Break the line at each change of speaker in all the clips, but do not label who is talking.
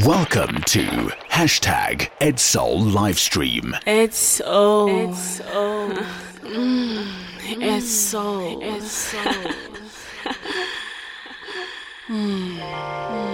Welcome to hashtag EdSoul Livestream.
EdSoul. EdSoul. EdSoul. Mm.
EdSoul. Mm.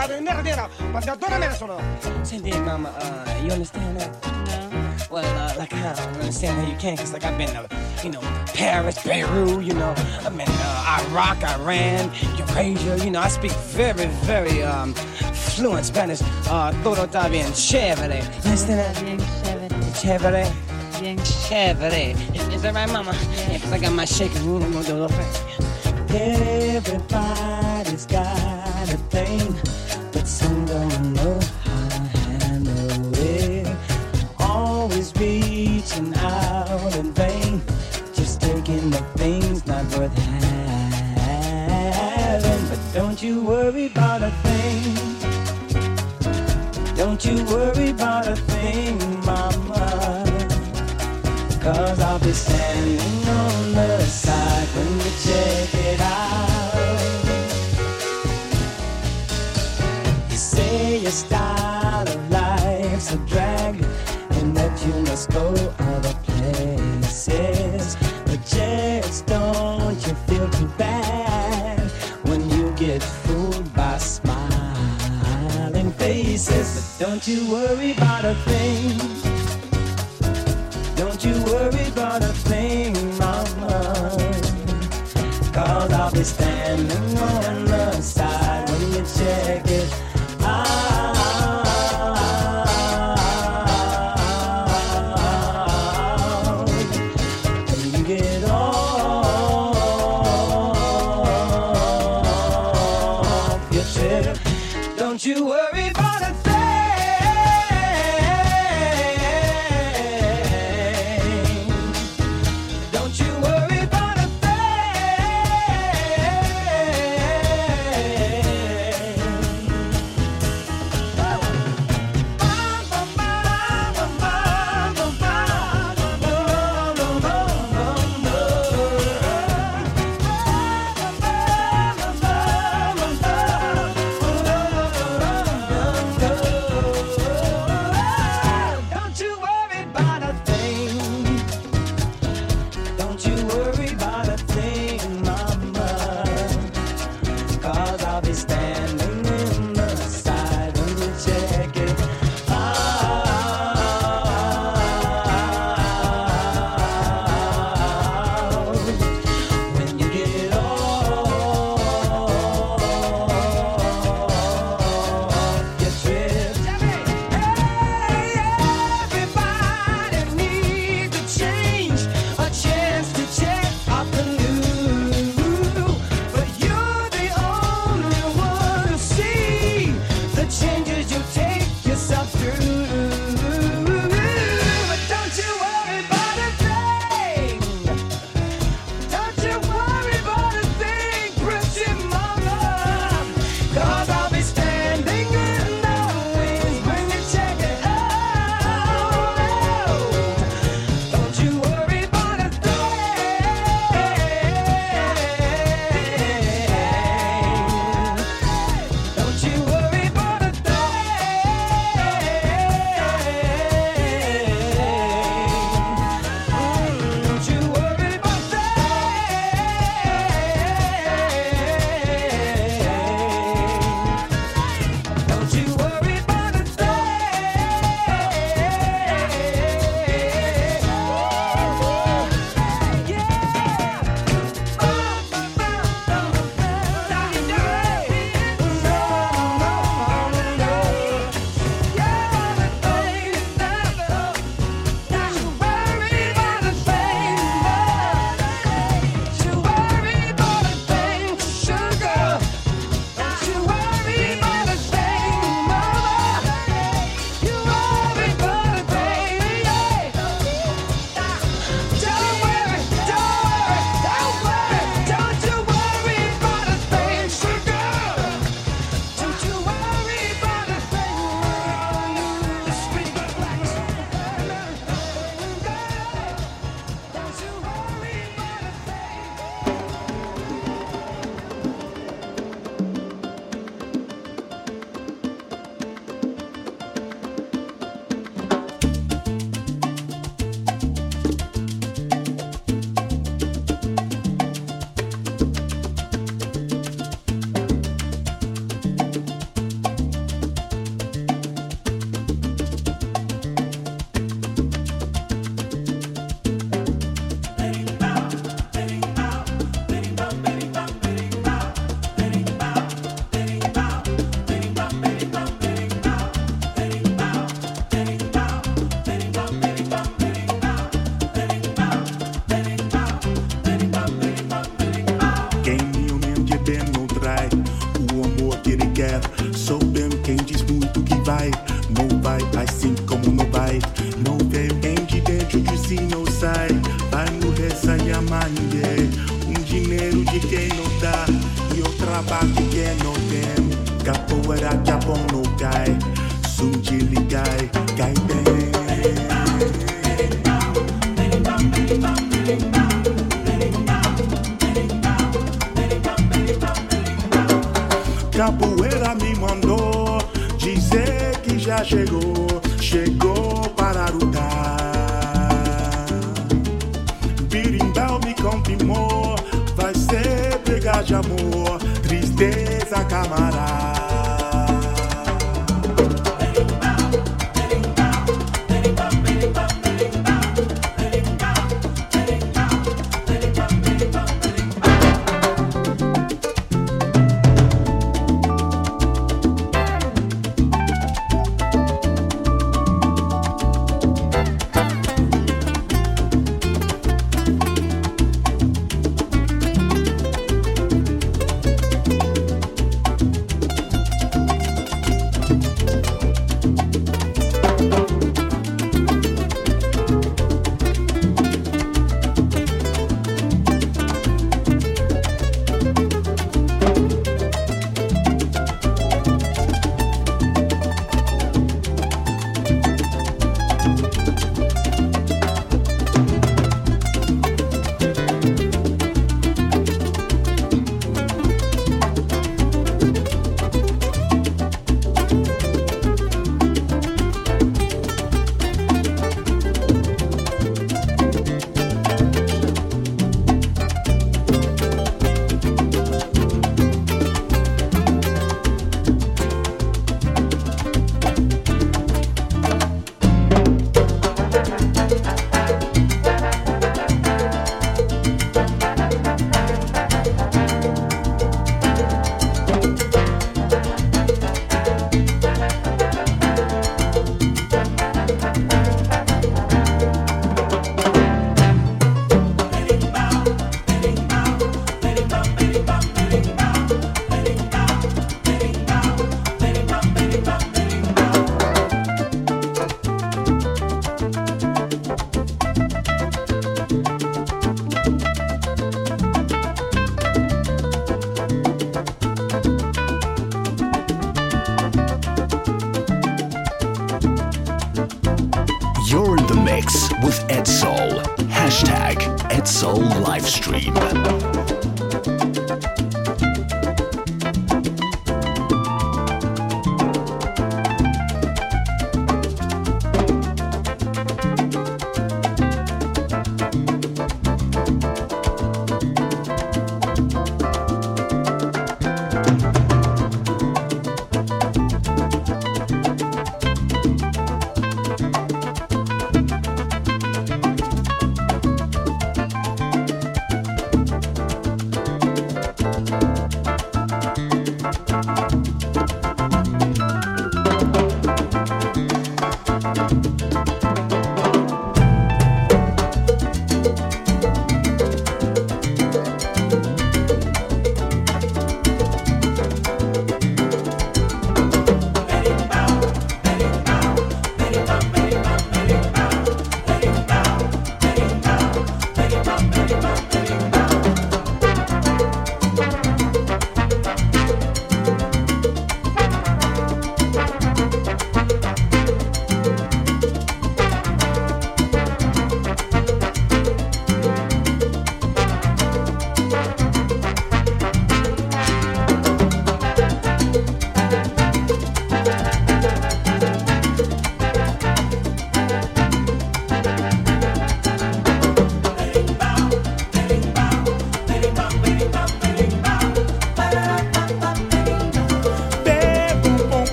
Casa di nero, quando dove me ne sono?
Senti, mama, uh, you understand that? Well, uh, like, I don't understand you can, because, like, I've been, uh, you know, Paris, Beirut, you know, I've been uh, Iraq, Iran, Eurasia, you know, I speak very, very um, fluent Spanish. Uh, todo está bien chévere. That?
Bien chévere.
Chévere.
Bien
Chévere. Is, that right, mama? Yeah, because I got my shaking room. I'm going to do a little thing. Everybody's got a thing, you. worry You worry about a thing.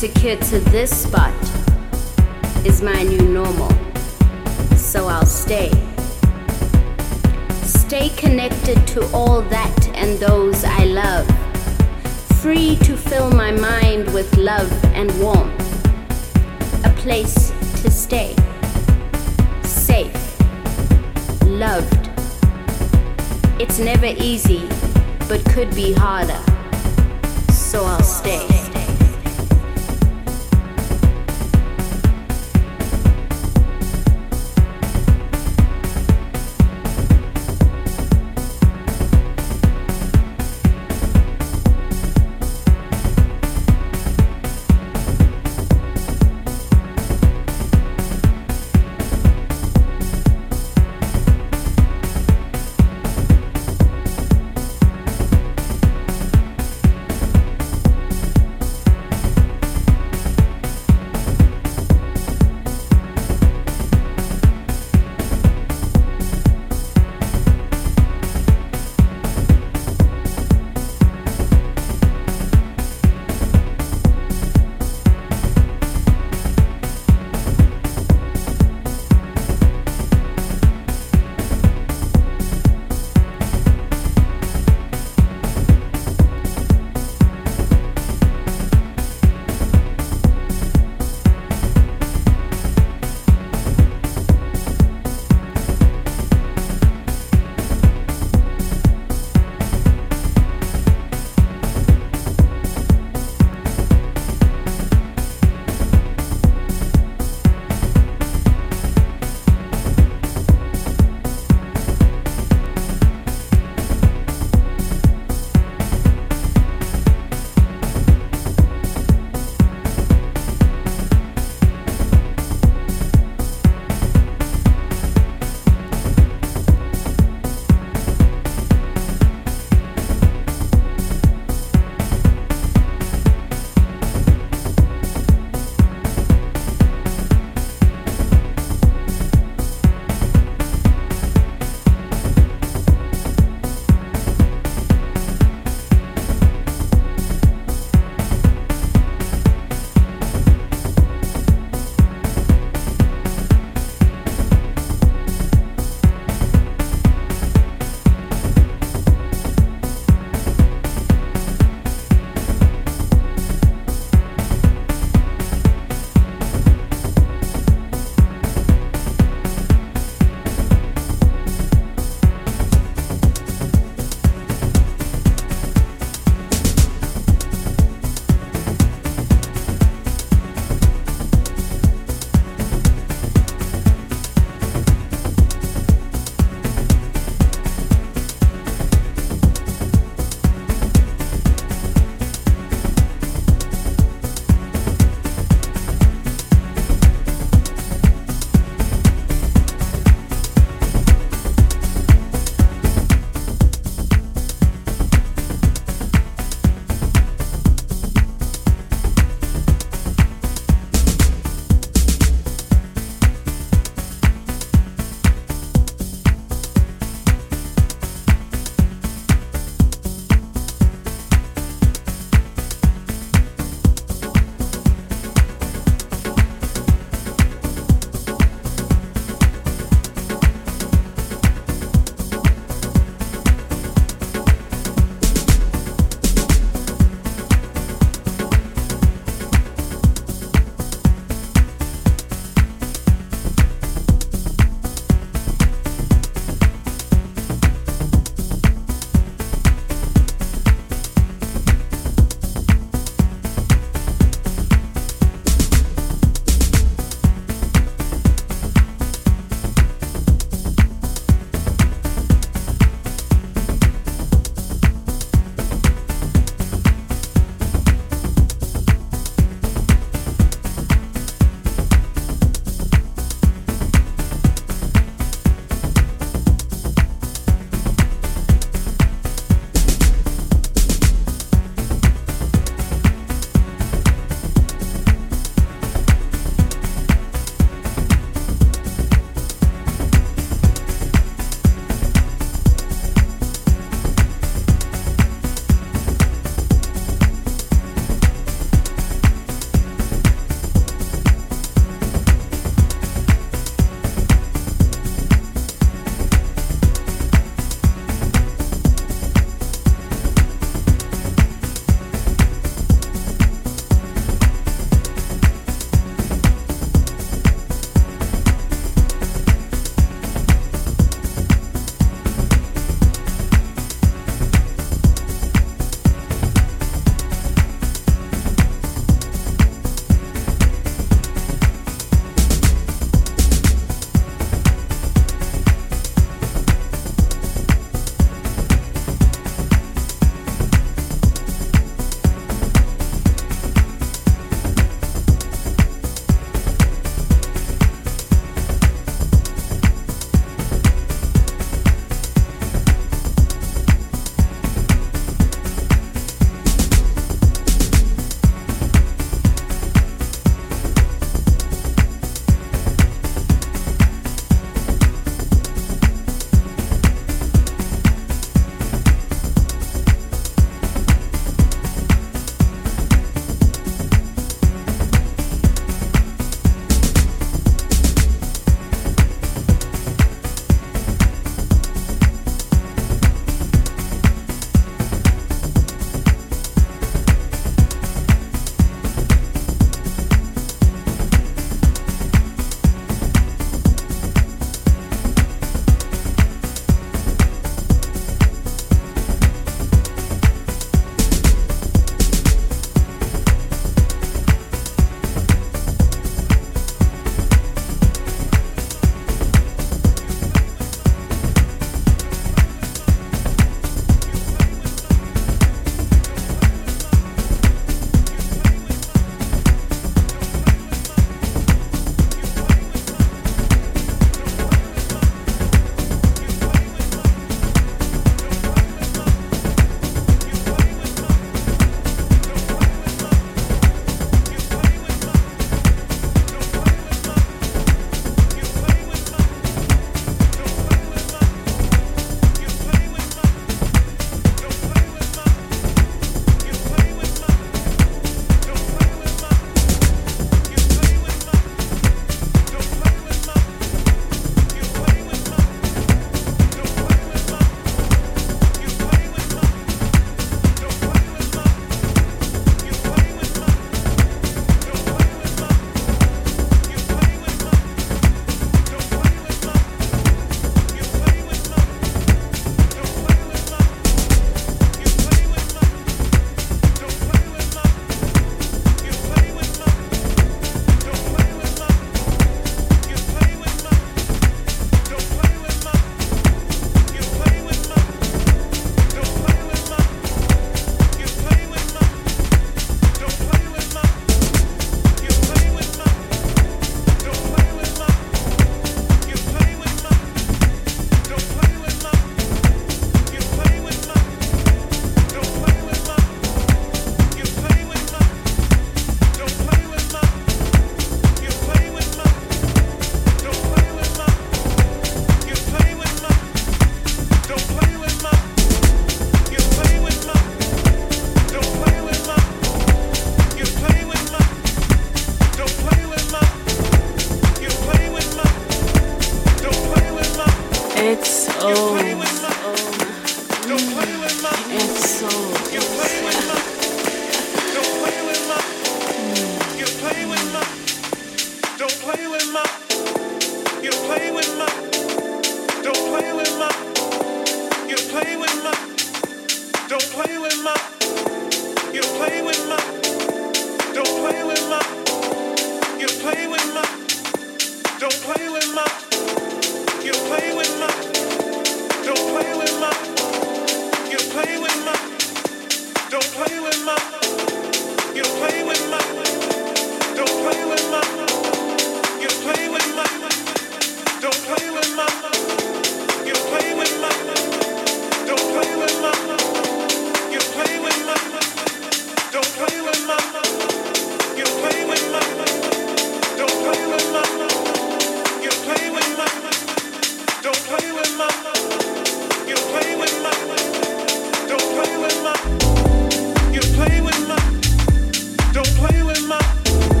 But
being secure to this spot is my new normal. So I'll stay. Stay connected to all that and those I love. Free to fill my mind with love and warmth. A place to stay. Safe. Loved. It's never easy, but could be harder. So I'll stay.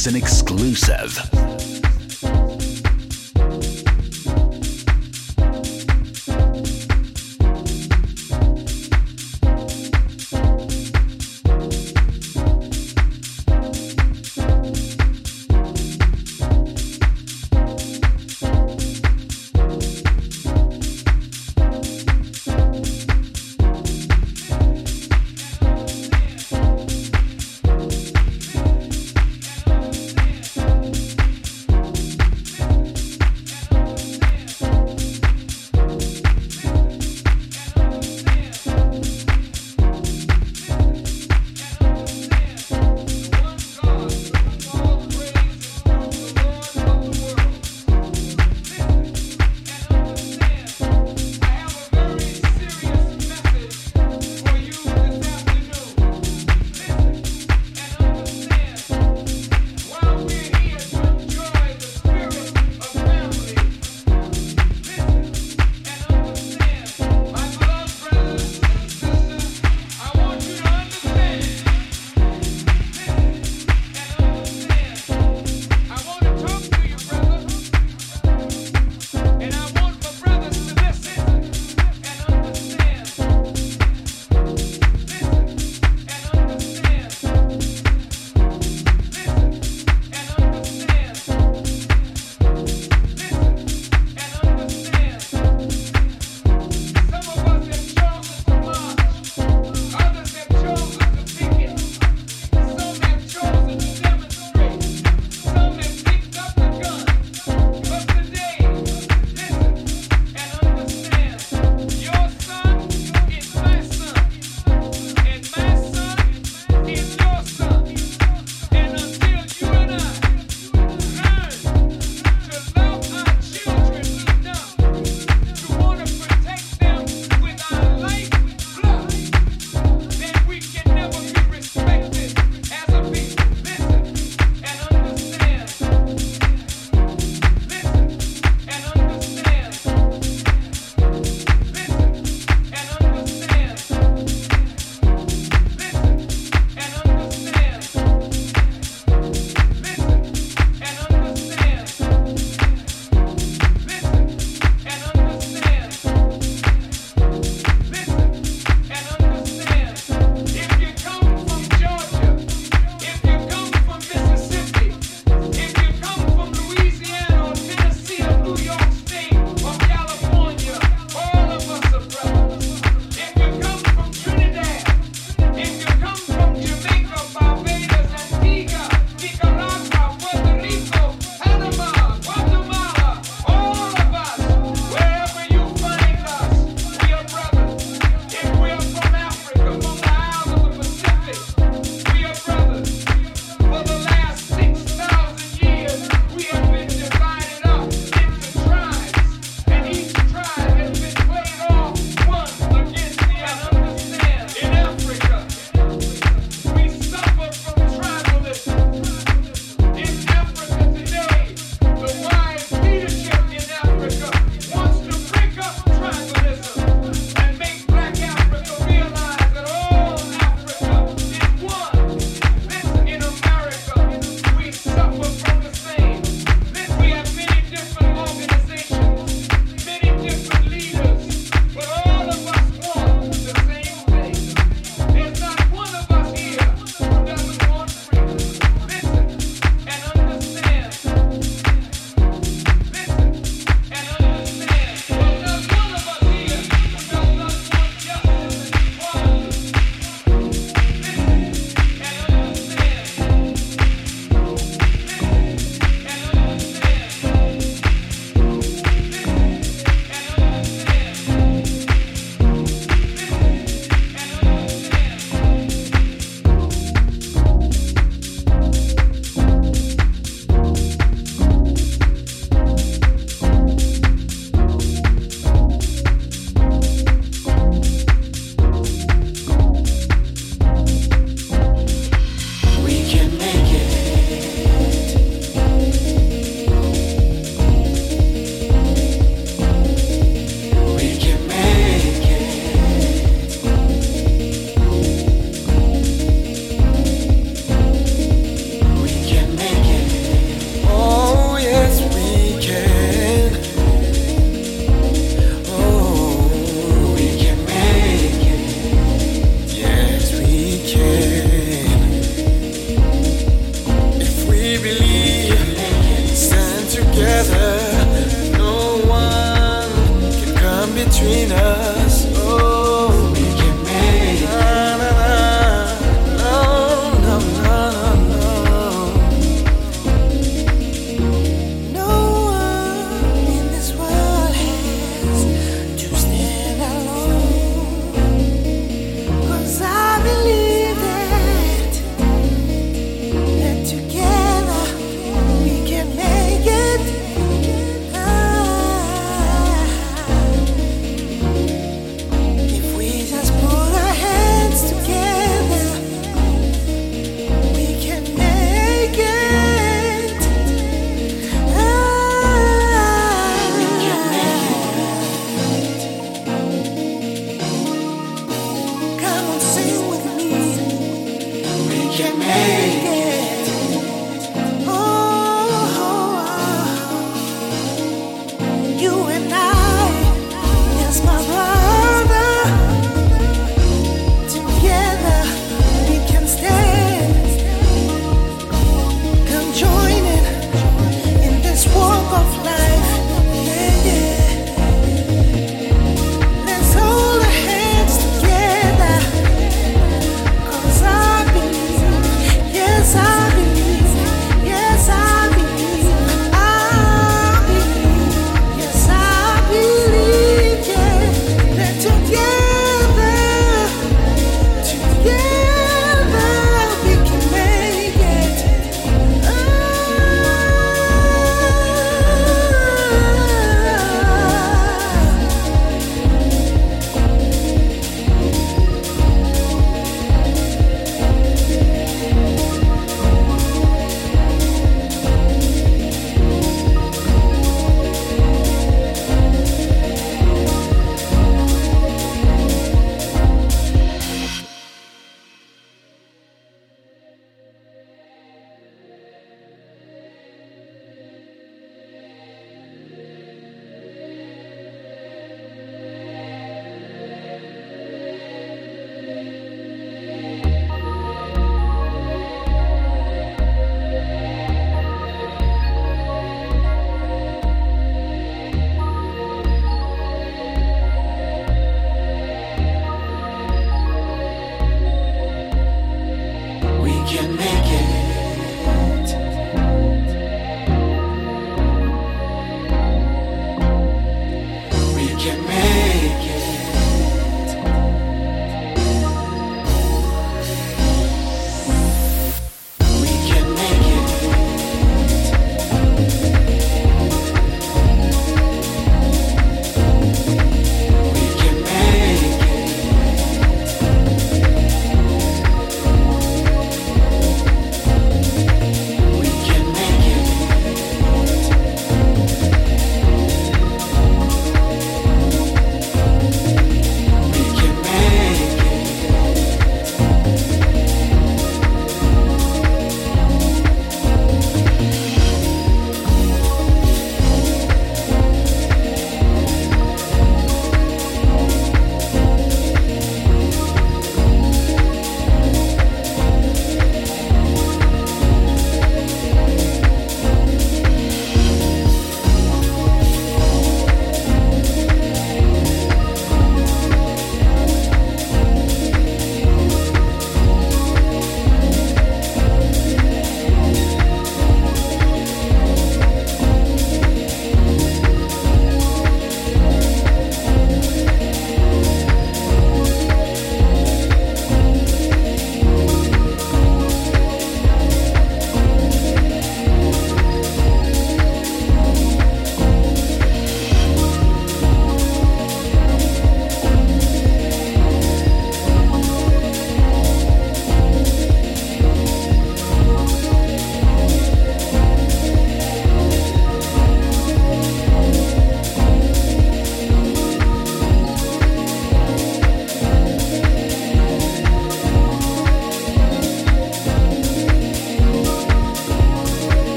As an exclusive.